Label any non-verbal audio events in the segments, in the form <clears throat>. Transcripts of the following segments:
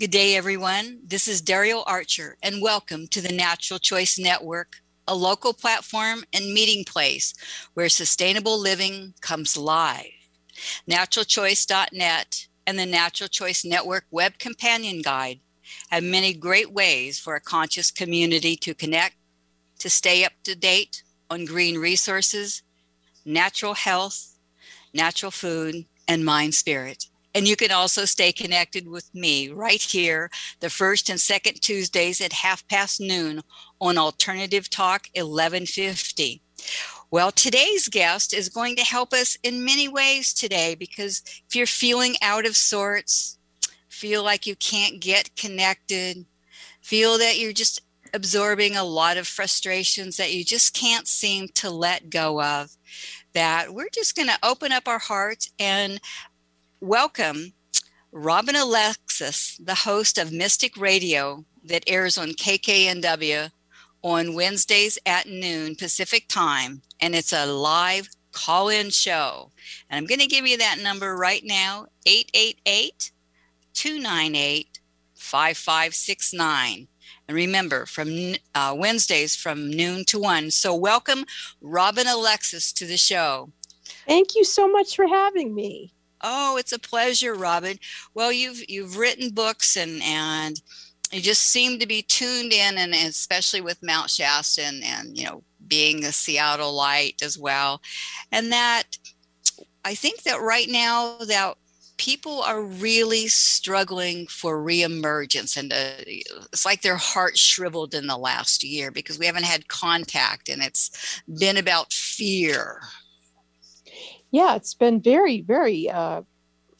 Good day, everyone. This is Darielle Archer, and welcome to the Natural Choice Network, a local platform and meeting place where sustainable living comes live. Naturalchoice.net and the Natural Choice Network Web Companion Guide have many great ways for a conscious community to connect, to stay up to date on green resources, natural health, natural food, and mind spirit. And you can also stay connected with me right here, the first and second Tuesdays at half past noon on Alternative Talk 1150. Well, today's guest is going to help us in many ways today because if you're feeling out of sorts, feel like you can't get connected, feel that you're just absorbing a lot of frustrations that you just can't seem to let go of, that we're just going to open up our hearts and welcome Robin Alexis, the host of Mystic Radio that airs on KKNW on Wednesdays at noon Pacific time. And it's a live call in show. And I'm going to give you that number right now 888 298 5569. And remember, from uh, Wednesdays from noon to one. So, welcome Robin Alexis to the show. Thank you so much for having me. Oh, it's a pleasure, Robin. Well, you've you've written books and and you just seem to be tuned in, and especially with Mount Shasta and, and you know being a Seattleite as well, and that I think that right now that people are really struggling for reemergence and uh, it's like their heart shriveled in the last year because we haven't had contact and it's been about fear yeah, it's been very, very uh,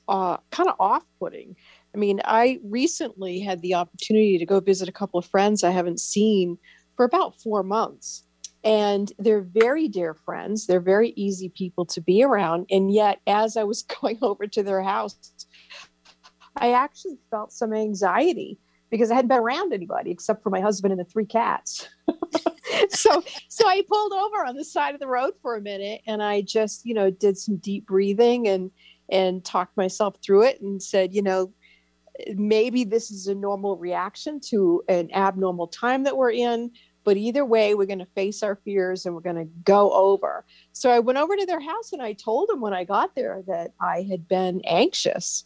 uh, kind of off putting. I mean, I recently had the opportunity to go visit a couple of friends I haven't seen for about four months. And they're very dear friends. They're very easy people to be around. And yet, as I was <laughs> going over to their house, I actually felt some anxiety because I hadn't been around anybody except for my husband and the three cats. <laughs> so so I pulled over on the side of the road for a minute and I just, you know, did some deep breathing and and talked myself through it and said, you know, maybe this is a normal reaction to an abnormal time that we're in, but either way, we're going to face our fears and we're going to go over. So I went over to their house and I told them when I got there that I had been anxious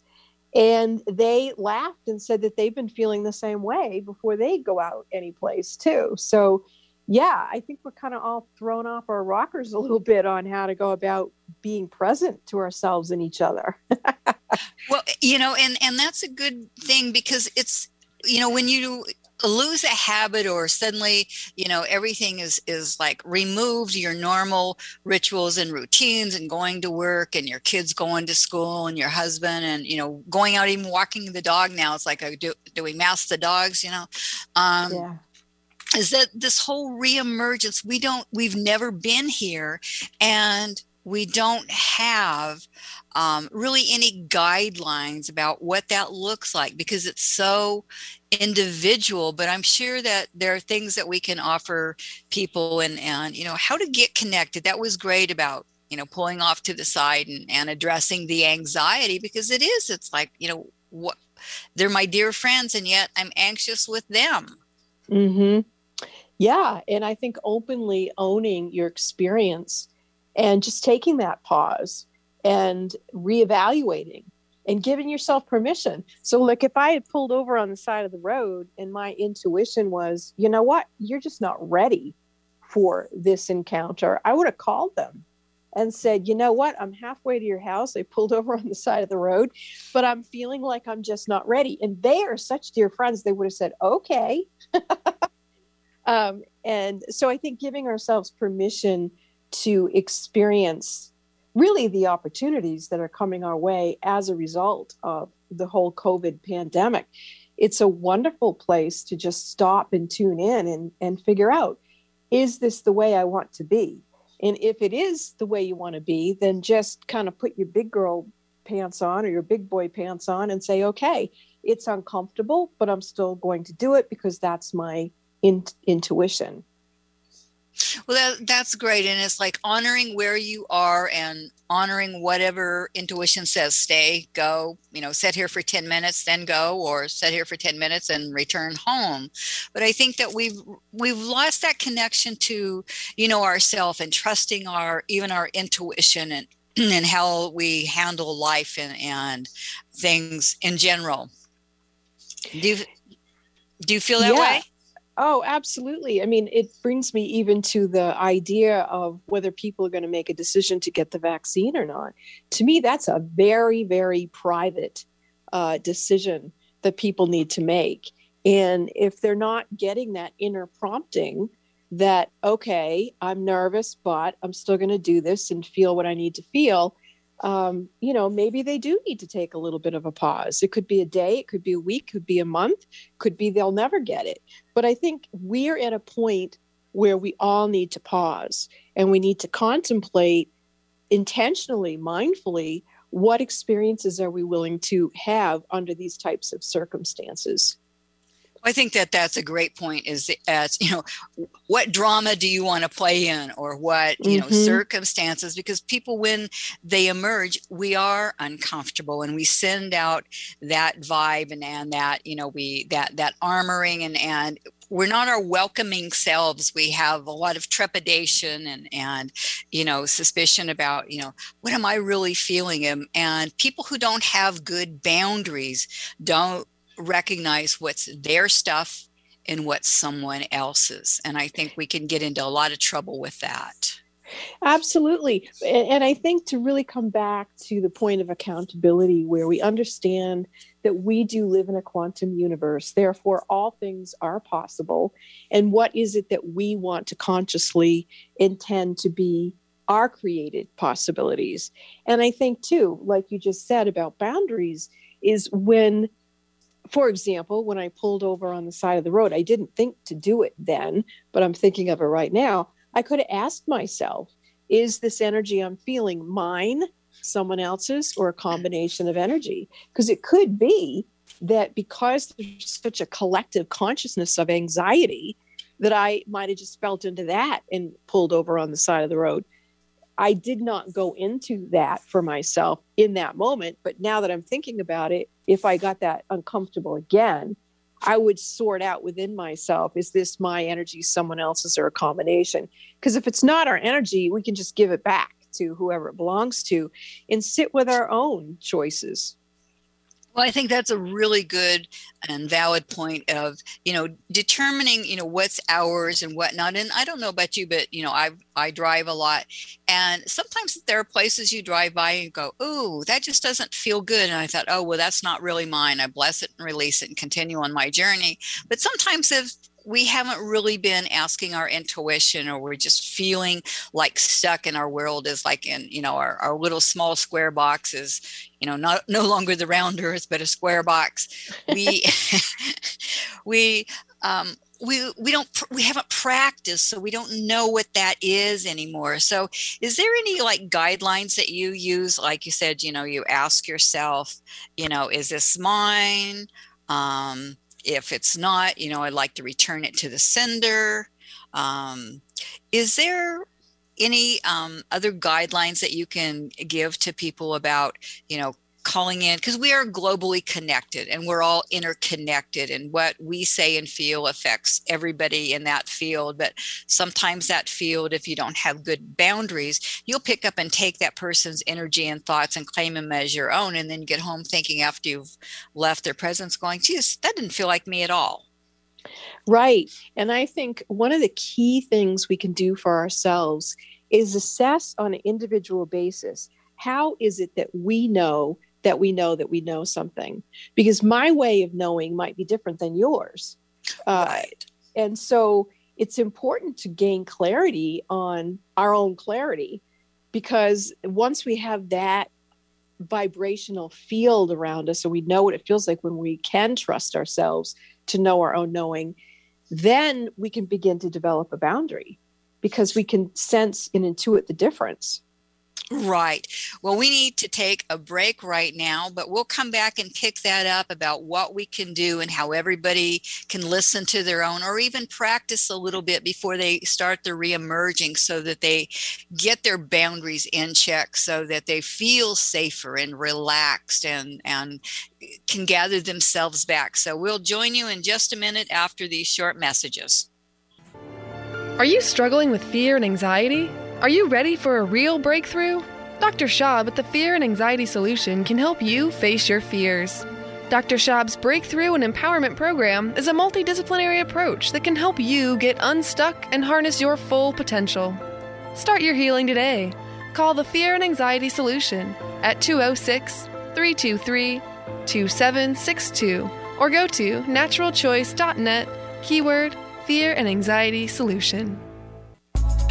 and they laughed and said that they've been feeling the same way before they go out any place too. So, yeah, I think we're kind of all thrown off our rockers a little bit on how to go about being present to ourselves and each other. <laughs> well, you know, and and that's a good thing because it's you know when you lose a habit or suddenly you know everything is is like removed your normal rituals and routines and going to work and your kids going to school and your husband and you know going out even walking the dog now it's like a, do, do we mask the dogs you know? Um yeah. is that this whole reemergence we don't we've never been here and we don't have um, really any guidelines about what that looks like because it's so individual but i'm sure that there are things that we can offer people and and you know how to get connected that was great about you know pulling off to the side and, and addressing the anxiety because it is it's like you know what they're my dear friends and yet i'm anxious with them mm-hmm. yeah and i think openly owning your experience and just taking that pause and reevaluating and giving yourself permission. So, like if I had pulled over on the side of the road and my intuition was, you know what, you're just not ready for this encounter, I would have called them and said, you know what, I'm halfway to your house. I pulled <laughs> over on the side of the road, but I'm feeling like I'm just not ready. And they are such dear friends, they would have said, okay. <laughs> um, and so I think giving ourselves permission to experience really the opportunities that are coming our way as a result of the whole COVID pandemic. It's a wonderful place to just stop and tune in and, and figure out is this the way I want to be? And if it is the way you want to be, then just kind of put your big girl pants on or your big boy pants on and say, okay, it's uncomfortable, but I'm still going to do it because that's my in- intuition. Well, that, that's great. And it's like honoring where you are and honoring whatever intuition says stay, go, you know, sit here for 10 minutes, then go, or sit here for 10 minutes and return home. But I think that we've we've lost that connection to, you know, ourself and trusting our even our intuition and <clears throat> and how we handle life and, and things in general. Do you do you feel that yeah. way? Oh, absolutely. I mean, it brings me even to the idea of whether people are going to make a decision to get the vaccine or not. To me, that's a very, very private uh, decision that people need to make. And if they're not getting that inner prompting that, okay, I'm nervous, but I'm still going to do this and feel what I need to feel, um, you know, maybe they do need to take a little bit of a pause. It could be a day, it could be a week, could be a month, could be they'll never get it. But I think we're at a point where we all need to pause and we need to contemplate intentionally, mindfully, what experiences are we willing to have under these types of circumstances. I think that that's a great point. Is as you know, what drama do you want to play in, or what you mm-hmm. know circumstances? Because people, when they emerge, we are uncomfortable, and we send out that vibe and, and that you know we that that armoring and and we're not our welcoming selves we have a lot of trepidation and and you know suspicion about you know what am i really feeling and, and people who don't have good boundaries don't recognize what's their stuff and what's someone else's. And I think we can get into a lot of trouble with that. Absolutely. And I think to really come back to the point of accountability, where we understand that we do live in a quantum universe, therefore, all things are possible. And what is it that we want to consciously intend to be our created possibilities? And I think, too, like you just said about boundaries, is when for example, when I pulled over on the side of the road, I didn't think to do it then, but I'm thinking of it right now. I could have asked myself, is this energy I'm feeling mine, someone else's, or a combination of energy? Because it could be that because there's such a collective consciousness of anxiety, that I might have just felt into that and pulled over on the side of the road. I did not go into that for myself in that moment. But now that I'm thinking about it, if I got that uncomfortable again, I would sort out within myself is this my energy, someone else's, or a combination? Because if it's not our energy, we can just give it back to whoever it belongs to and sit with our own choices. Well, I think that's a really good and valid point of, you know, determining, you know, what's ours and whatnot. And I don't know about you, but, you know, I I drive a lot. And sometimes there are places you drive by and go, ooh, that just doesn't feel good. And I thought, oh, well, that's not really mine. I bless it and release it and continue on my journey. But sometimes if we haven't really been asking our intuition or we're just feeling like stuck in our world is like in you know our, our little small square box is you know not <laughs> no longer the round earth but a square box. We <laughs> we um we we don't we haven't practiced so we don't know what that is anymore. So is there any like guidelines that you use? Like you said you know you ask yourself you know is this mine? Um if it's not, you know, I'd like to return it to the sender. Um, is there any um, other guidelines that you can give to people about, you know, calling in because we are globally connected and we're all interconnected and what we say and feel affects everybody in that field. But sometimes that field if you don't have good boundaries you'll pick up and take that person's energy and thoughts and claim them as your own and then get home thinking after you've left their presence going geez that didn't feel like me at all. Right. And i think one of the key things we can do for ourselves is assess on an individual basis how is it that we know that we know that we know something. Because my way of knowing might be different than yours. Uh, right. and so it's important to gain clarity on our own clarity. Because once we have that vibrational field around us so we know what it feels like when we can trust ourselves to know our own knowing then we can begin to develop a boundary. Because we can sense and intuit the difference Right. Well, we need to take a break right now, but we'll come back and pick that up about what we can do and how everybody can listen to their own or even practice a little bit before they start the reemerging so that they get their boundaries in check so that they feel safer and relaxed and, and can gather themselves back. So we'll join you in just a minute after these short messages. Are you struggling with fear and anxiety? Are you ready for a real breakthrough? Dr. Schaub at the Fear and Anxiety Solution can help you face your fears. Dr. Schaub's Breakthrough and Empowerment Program is a multidisciplinary approach that can help you get unstuck and harness your full potential. Start your healing today. Call the Fear and Anxiety Solution at 206 323 2762 or go to naturalchoice.net, keyword Fear and Anxiety Solution.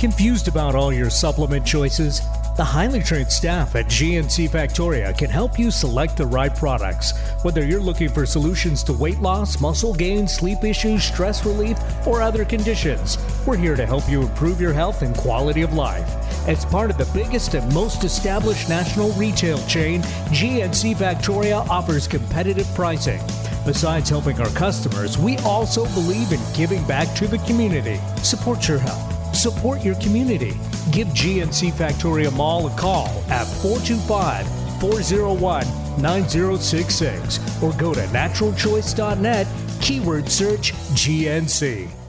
Confused about all your supplement choices? The highly trained staff at GNC Factoria can help you select the right products. Whether you're looking for solutions to weight loss, muscle gain, sleep issues, stress relief, or other conditions, we're here to help you improve your health and quality of life. As part of the biggest and most established national retail chain, GNC Factoria offers competitive pricing. Besides helping our customers, we also believe in giving back to the community. Support your health Support your community. Give GNC Factoria Mall a call at 425 401 9066 or go to naturalchoice.net, keyword search GNC.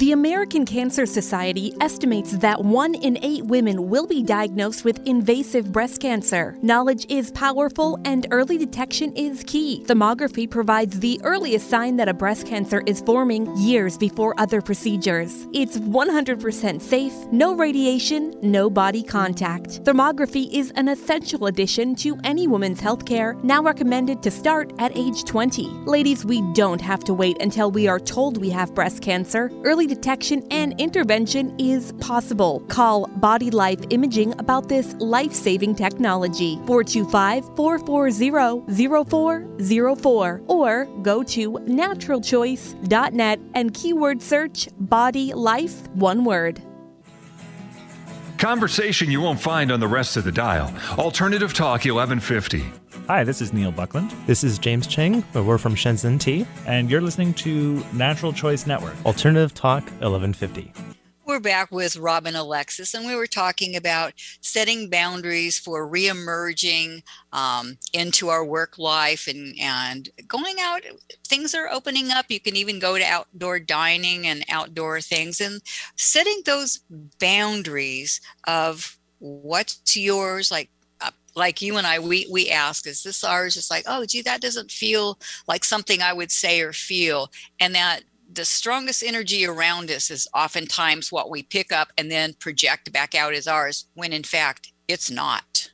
The American Cancer Society estimates that one in eight women will be diagnosed with invasive breast cancer. Knowledge is powerful and early detection is key. Thermography provides the earliest sign that a breast cancer is forming years before other procedures. It's 100% safe, no radiation, no body contact. Thermography is an essential addition to any woman's healthcare, now recommended to start at age 20. Ladies, we don't have to wait until we are told we have breast cancer. Early detection and intervention is possible. Call Body Life Imaging about this life saving technology 425 440 0404 or go to naturalchoice.net and keyword search Body Life, one word. Conversation you won't find on the rest of the dial. Alternative Talk 1150. Hi, this is Neil Buckland. This is James Cheng. We're from Shenzhen Tea. And you're listening to Natural Choice Network. Alternative Talk 1150. We're back with Robin Alexis, and we were talking about setting boundaries for reemerging um, into our work life and, and going out. Things are opening up. You can even go to outdoor dining and outdoor things, and setting those boundaries of what's yours, like like you and I, we we ask, is this ours? It's like, oh, gee, that doesn't feel like something I would say or feel, and that the strongest energy around us is oftentimes what we pick up and then project back out as ours when in fact it's not.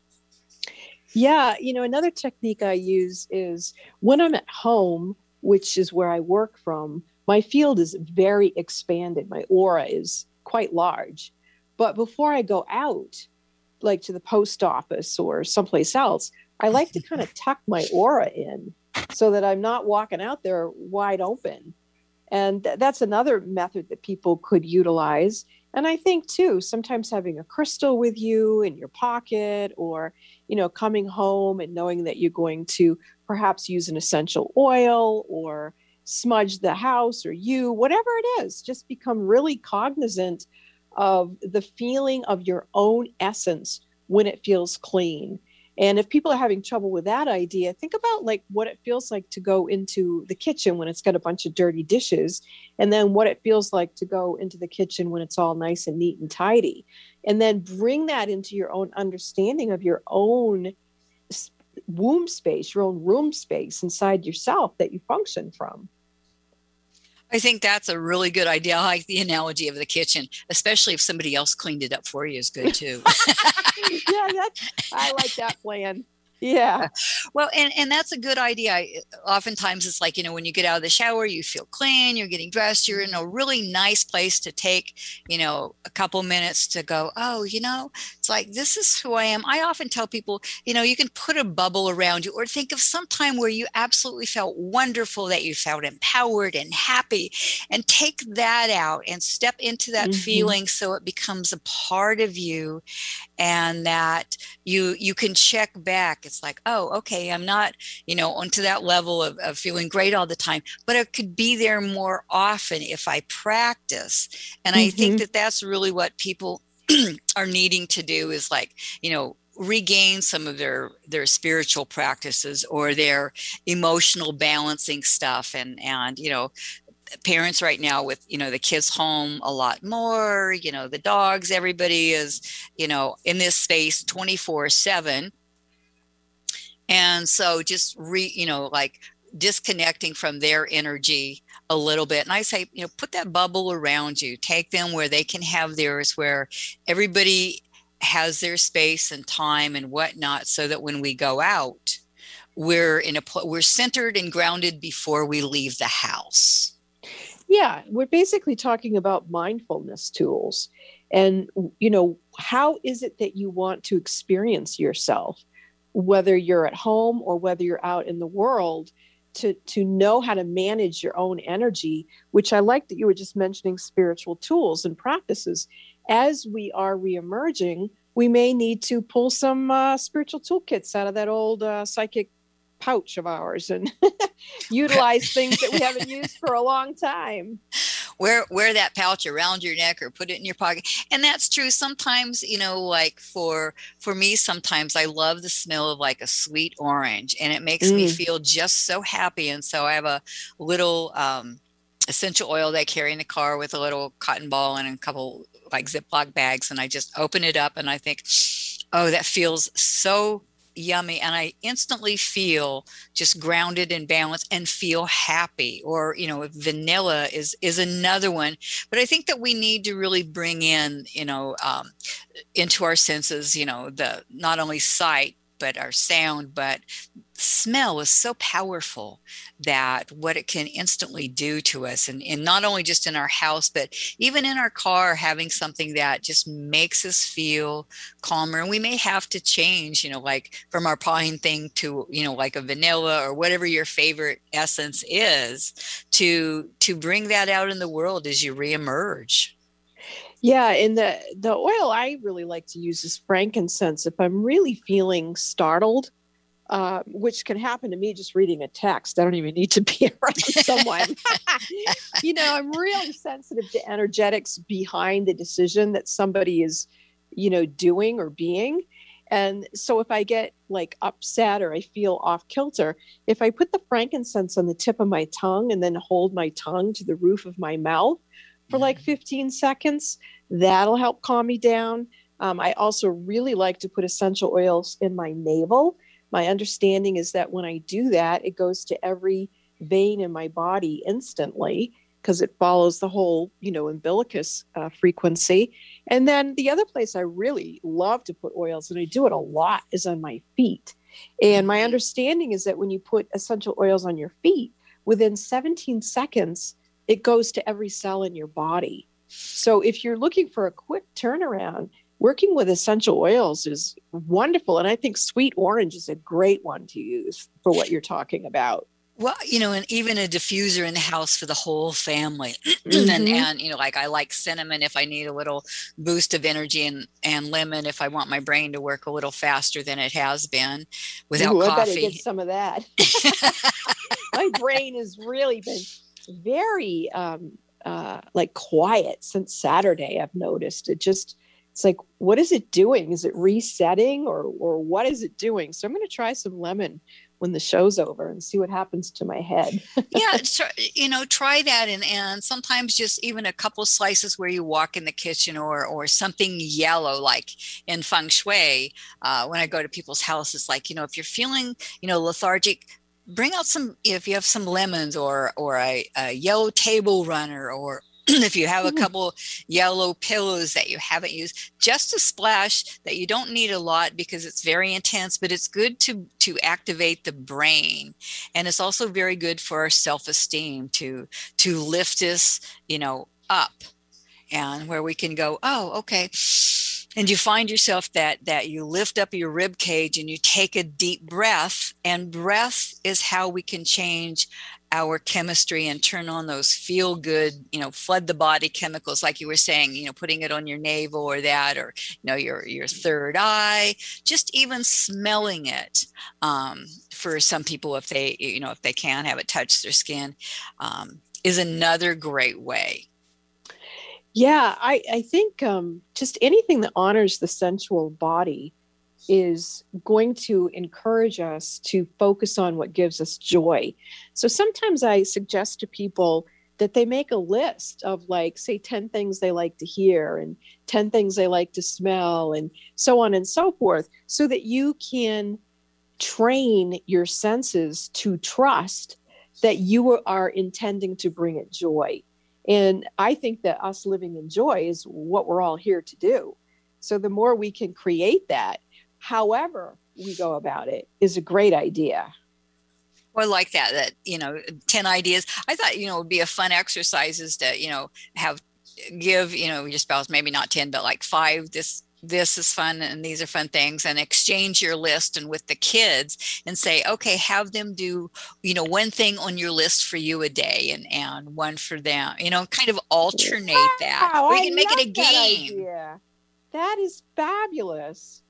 Yeah, you know, another technique I use is when I'm at home, which is where I work from, my field is very expanded. My aura is quite large. But before I go out, like to the post office or someplace else, I like to kind of <laughs> tuck my aura in so that I'm not walking out there wide open. And th- that's another method that people could utilize. And i think too sometimes having a crystal with you in your pocket or you know coming home and knowing that you're going to perhaps use an essential oil or smudge the house or you whatever it is just become really cognizant of the feeling of your own essence when it feels clean and if people are having trouble with that idea, think about like what it feels like to go into the kitchen when it's got a bunch of dirty dishes, and then what it feels like to go into the kitchen when it's all nice and neat and tidy. And then bring that into your own understanding of your own womb space, your own room space inside yourself that you function from. I think that's a really good idea. I like the analogy of the kitchen, especially if somebody else cleaned it up for you is good too. <laughs> yeah, that's, I like that plan. Yeah. Well, and, and that's a good idea. I, oftentimes it's like, you know, when you get out of the shower, you feel clean, you're getting dressed, you're in a really nice place to take, you know, a couple minutes to go, oh, you know, it's like this is who i am i often tell people you know you can put a bubble around you or think of some time where you absolutely felt wonderful that you felt empowered and happy and take that out and step into that mm-hmm. feeling so it becomes a part of you and that you you can check back it's like oh okay i'm not you know onto that level of, of feeling great all the time but i could be there more often if i practice and mm-hmm. i think mm-hmm. that that's really what people <clears throat> are needing to do is like you know regain some of their their spiritual practices or their emotional balancing stuff. And and you know parents right now with you know the kids home a lot more you know the dogs everybody is you know in this space 24 7 and so just re you know like disconnecting from their energy a little bit and i say you know put that bubble around you take them where they can have theirs where everybody has their space and time and whatnot so that when we go out we're in a we're centered and grounded before we leave the house yeah, we're basically talking about mindfulness tools. And, you know, how is it that you want to experience yourself, whether you're at home or whether you're out in the world? To, to know how to manage your own energy, which I like that you were just mentioning spiritual tools and practices. As we are reemerging, we may need to pull some uh, spiritual toolkits out of that old uh, psychic pouch of ours and <laughs> utilize things that we haven't used for a long time wear wear that pouch around your neck or put it in your pocket and that's true sometimes you know like for for me sometimes i love the smell of like a sweet orange and it makes mm. me feel just so happy and so i have a little um essential oil that I carry in the car with a little cotton ball and a couple like Ziploc bags. And I just open it up and I think, oh, that feels so yummy and i instantly feel just grounded and balanced and feel happy or you know vanilla is is another one. But i think that we need to really bring in you know um, into our senses you know the not only sight but our sound but smell is so powerful that what it can instantly do to us. And, and not only just in our house but even in our car having something that just makes us feel calmer. And we may have to change you know like from our pine thing to you know like a vanilla or whatever your favorite essence is to to bring that out in the world as you reemerge yeah, and the the oil I really like to use is frankincense. If I'm really feeling startled, uh, which can happen to me just reading a text. I don't even need to be <laughs> around someone. <laughs> you know, I'm really sensitive to energetics behind the decision that somebody is, you know, doing or being. And so if I get like upset or I feel off kilter, if I put the frankincense on the tip of my tongue and then hold my tongue to the roof of my mouth for like mm-hmm. 15 seconds, that'll help calm me down. Um, I also really like to put essential oils in my navel my understanding is that when I do that, it goes to every vein in my body instantly because it follows the whole, you know, umbilicus uh, frequency. And then the other place I really love to put oils, and I do it a lot, is on my feet. And my mm-hmm. understanding is that when you put essential oils on your feet, within 17 seconds, it goes to every cell in your body. So if you're looking for a quick turnaround, working with essential oils is wonderful. And I think sweet orange is a great one to use for what you're talking about. Well, you know, and even a diffuser in the house for the whole family. <clears throat> Mm-hmm. and, and, you know, like I like cinnamon if I need a little boost of energy and, and lemon if I want my brain to work a little faster than it has been without Ooh, coffee. I better get some of that. <laughs> <laughs> my brain has really been very um, uh, like quiet since Saturday. I've noticed. It just it's like what is it doing? Is it resetting or or what is it doing? So i'm going to try some lemon when the show's over and see what happens to my head. Yeah <laughs> you know try that and and sometimes just even a couple slices where you walk in the kitchen or or something yellow like in feng shui uh, when i go to people's houses like you know if you're feeling you know lethargic bring out some if you have some lemons or or a, a yellow table runner or <clears throat> if you have a mm-hmm. couple yellow pillows that you haven't used just a splash that you don't need a lot because it's very intense but it's good to to activate the brain and it's also very good for our self-esteem to to lift us you know up and where we can go oh okay and you find yourself that that you lift up your rib cage and you take a deep breath and breath is how we can change our chemistry and turn on those feel good you know flood the body chemicals like you were saying you know putting it on your navel or that or you know your your third eye just even smelling it um, for some people if they you know if they can have it touch their skin um, is another great way yeah, I, I think um, just anything that honors the sensual body is going to encourage us to focus on what gives us joy. So sometimes I suggest to people that they make a list of like say 10 things they like to hear and 10 things they like to smell and so on and so forth so that you can train your senses to trust that you are intending to bring it joy and I think that us living in joy is what we're all here to do. So the more we can create that, however we go about it, is a great idea. I like that. That you know, ten ideas. I thought you know would be a fun exercise is to you know have give you know your spouse maybe not ten but like five this this is fun and these are fun things and exchange your list and with the kids and say okay have them do you know one thing on your list for you a day and and one for them you know kind of alternate wow, that we can make it a game. that, that is fabulous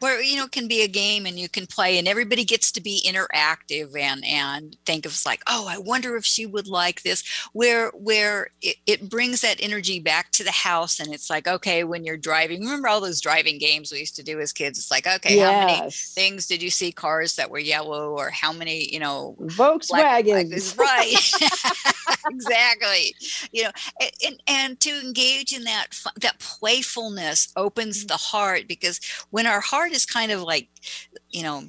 where you know it can be a game and you can play and everybody gets to be interactive and and think of like oh i wonder if she would like this where where it, it brings that energy back to the house and it's like okay when you're driving remember all those driving games we used to do as kids it's like okay yes. how many things did you see cars that were yellow or how many you know volkswagens <laughs> right exactly you know and, and to engage in that that playfulness opens mm. the heart because when our heart is kind of like you know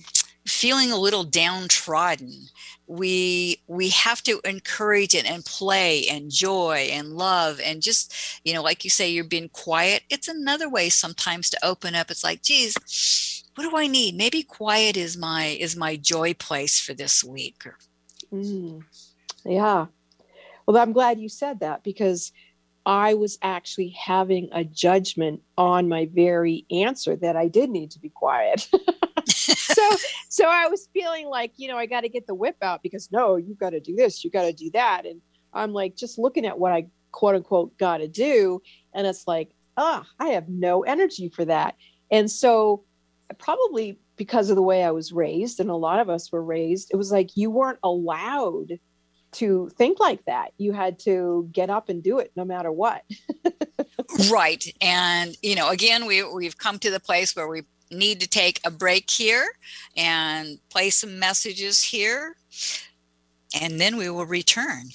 feeling a little downtrodden. We we have to encourage it and play and joy and love and just you know like you say you're being quiet. It's another way sometimes to open up. It's like geez what do i need? Maybe quiet is my is my joy place for this week mm, yeah. Well i'm glad you said that because I was actually having a judgment on my very answer that I did need to be quiet. <laughs> so so I was feeling like, you know, I got to get the whip out because no, you got to do this, you got to do that and I'm like just looking at what I quote unquote got to do and it's like, ah, I have no energy for that. And so probably because of the way I was raised and a lot of us were raised, it was like you weren't allowed to think like that. You had to get up and do it no matter what. <laughs> right. And, you know, again, we, we've come to the place where we need to take a break here and play some messages here, and then we will return.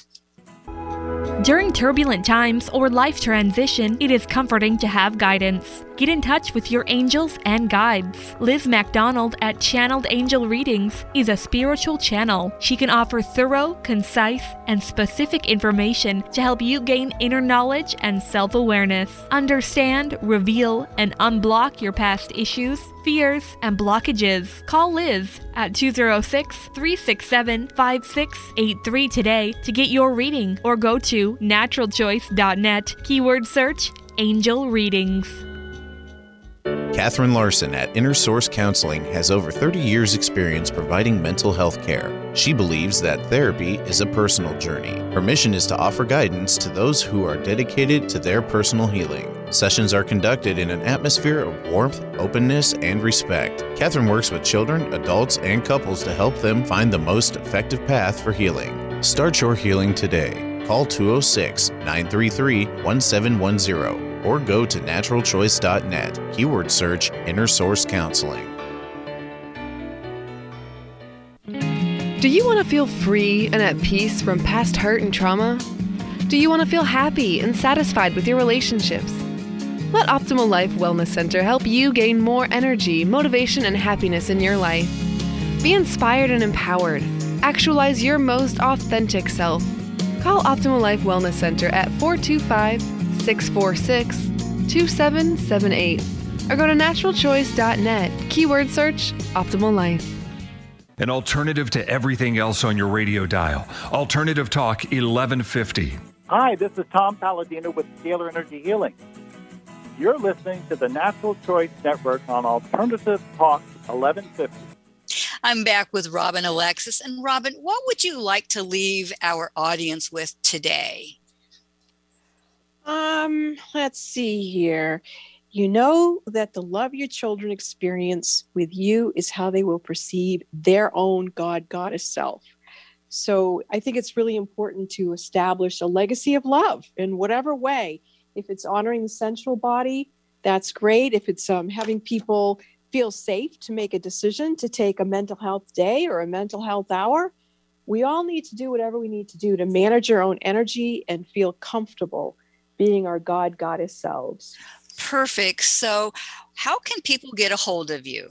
During turbulent times or life transition, it is comforting to have guidance. Get in touch with your angels and guides. Liz MacDonald at Channeled Angel Readings is a spiritual channel. She can offer thorough, concise, and specific information to help you gain inner knowledge and self awareness. Understand, reveal, and unblock your past issues fears, and blockages. Call Liz at 206 367 5683 today to get your reading or go to naturalchoice.net. Keyword search Angel Readings. Catherine Larson at Inner Source Counseling has over 30 years' experience providing mental health care. She believes that therapy is a personal journey. Her mission is to offer guidance to those who are dedicated to their personal healing. Sessions are conducted in an atmosphere of warmth, openness, and respect. Catherine works with children, adults, and couples to help them find the most effective path for healing. Start your healing today. Call 206 933 1710 or go to naturalchoice.net. Keyword search Inner Source Counseling. Do you want to feel free and at peace from past hurt and trauma? Do you want to feel happy and satisfied with your relationships? Let Optimal Life Wellness Center help you gain more energy, motivation, and happiness in your life. Be inspired and empowered. Actualize your most authentic self. Call Optimal Life Wellness Center at 425 646 2778 or go to naturalchoice.net. Keyword search Optimal Life. An alternative to everything else on your radio dial. Alternative Talk 1150. Hi, this is Tom Palladino with Scalar Energy Healing. You're listening to the Natural Choice Network on Alternative Talk 1150. I'm back with Robin Alexis. And Robin, what would you like to leave our audience with today? Um, let's see here. You know that the love your children experience with you is how they will perceive their own God goddess self. So I think it's really important to establish a legacy of love in whatever way. If it's honoring the sensual body, that's great. If it's um, having people feel safe to make a decision to take a mental health day or a mental health hour, we all need to do whatever we need to do to manage our own energy and feel comfortable being our God goddess selves. Perfect. So, how can people get a hold of you?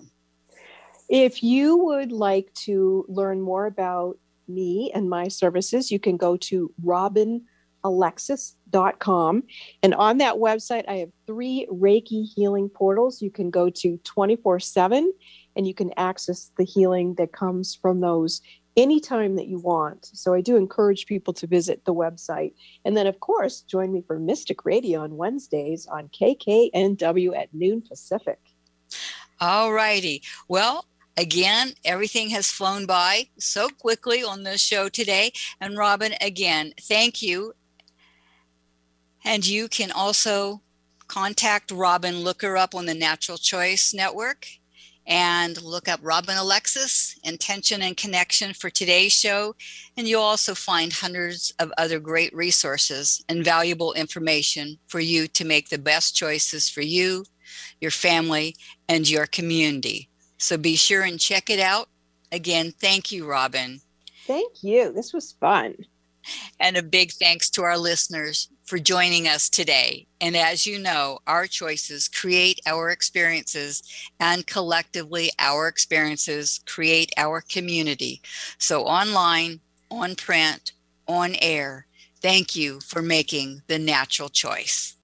If you would like to learn more about me and my services, you can go to robinalexis.com. And on that website, I have three Reiki healing portals. You can go to 24 7 and you can access the healing that comes from those anytime that you want. So I do encourage people to visit the website. And then, of course, join me for Mystic Radio on Wednesdays on KKNW at noon Pacific. All righty. Well, again, everything has flown by so quickly on this show today. And Robin, again, thank you. And you can also contact Robin, look her up on the Natural Choice Network and look up Robin Alexis, Intention and Connection for today's show. And you'll also find hundreds of other great resources and valuable information for you to make the best choices for you, your family, and your community. So be sure and check it out. Again, thank you, Robin. Thank you. This was fun. And a big thanks to our listeners for joining us today. And as you know, our choices create our experiences, and collectively, our experiences create our community. So, online, on print, on air, thank you for making the natural choice.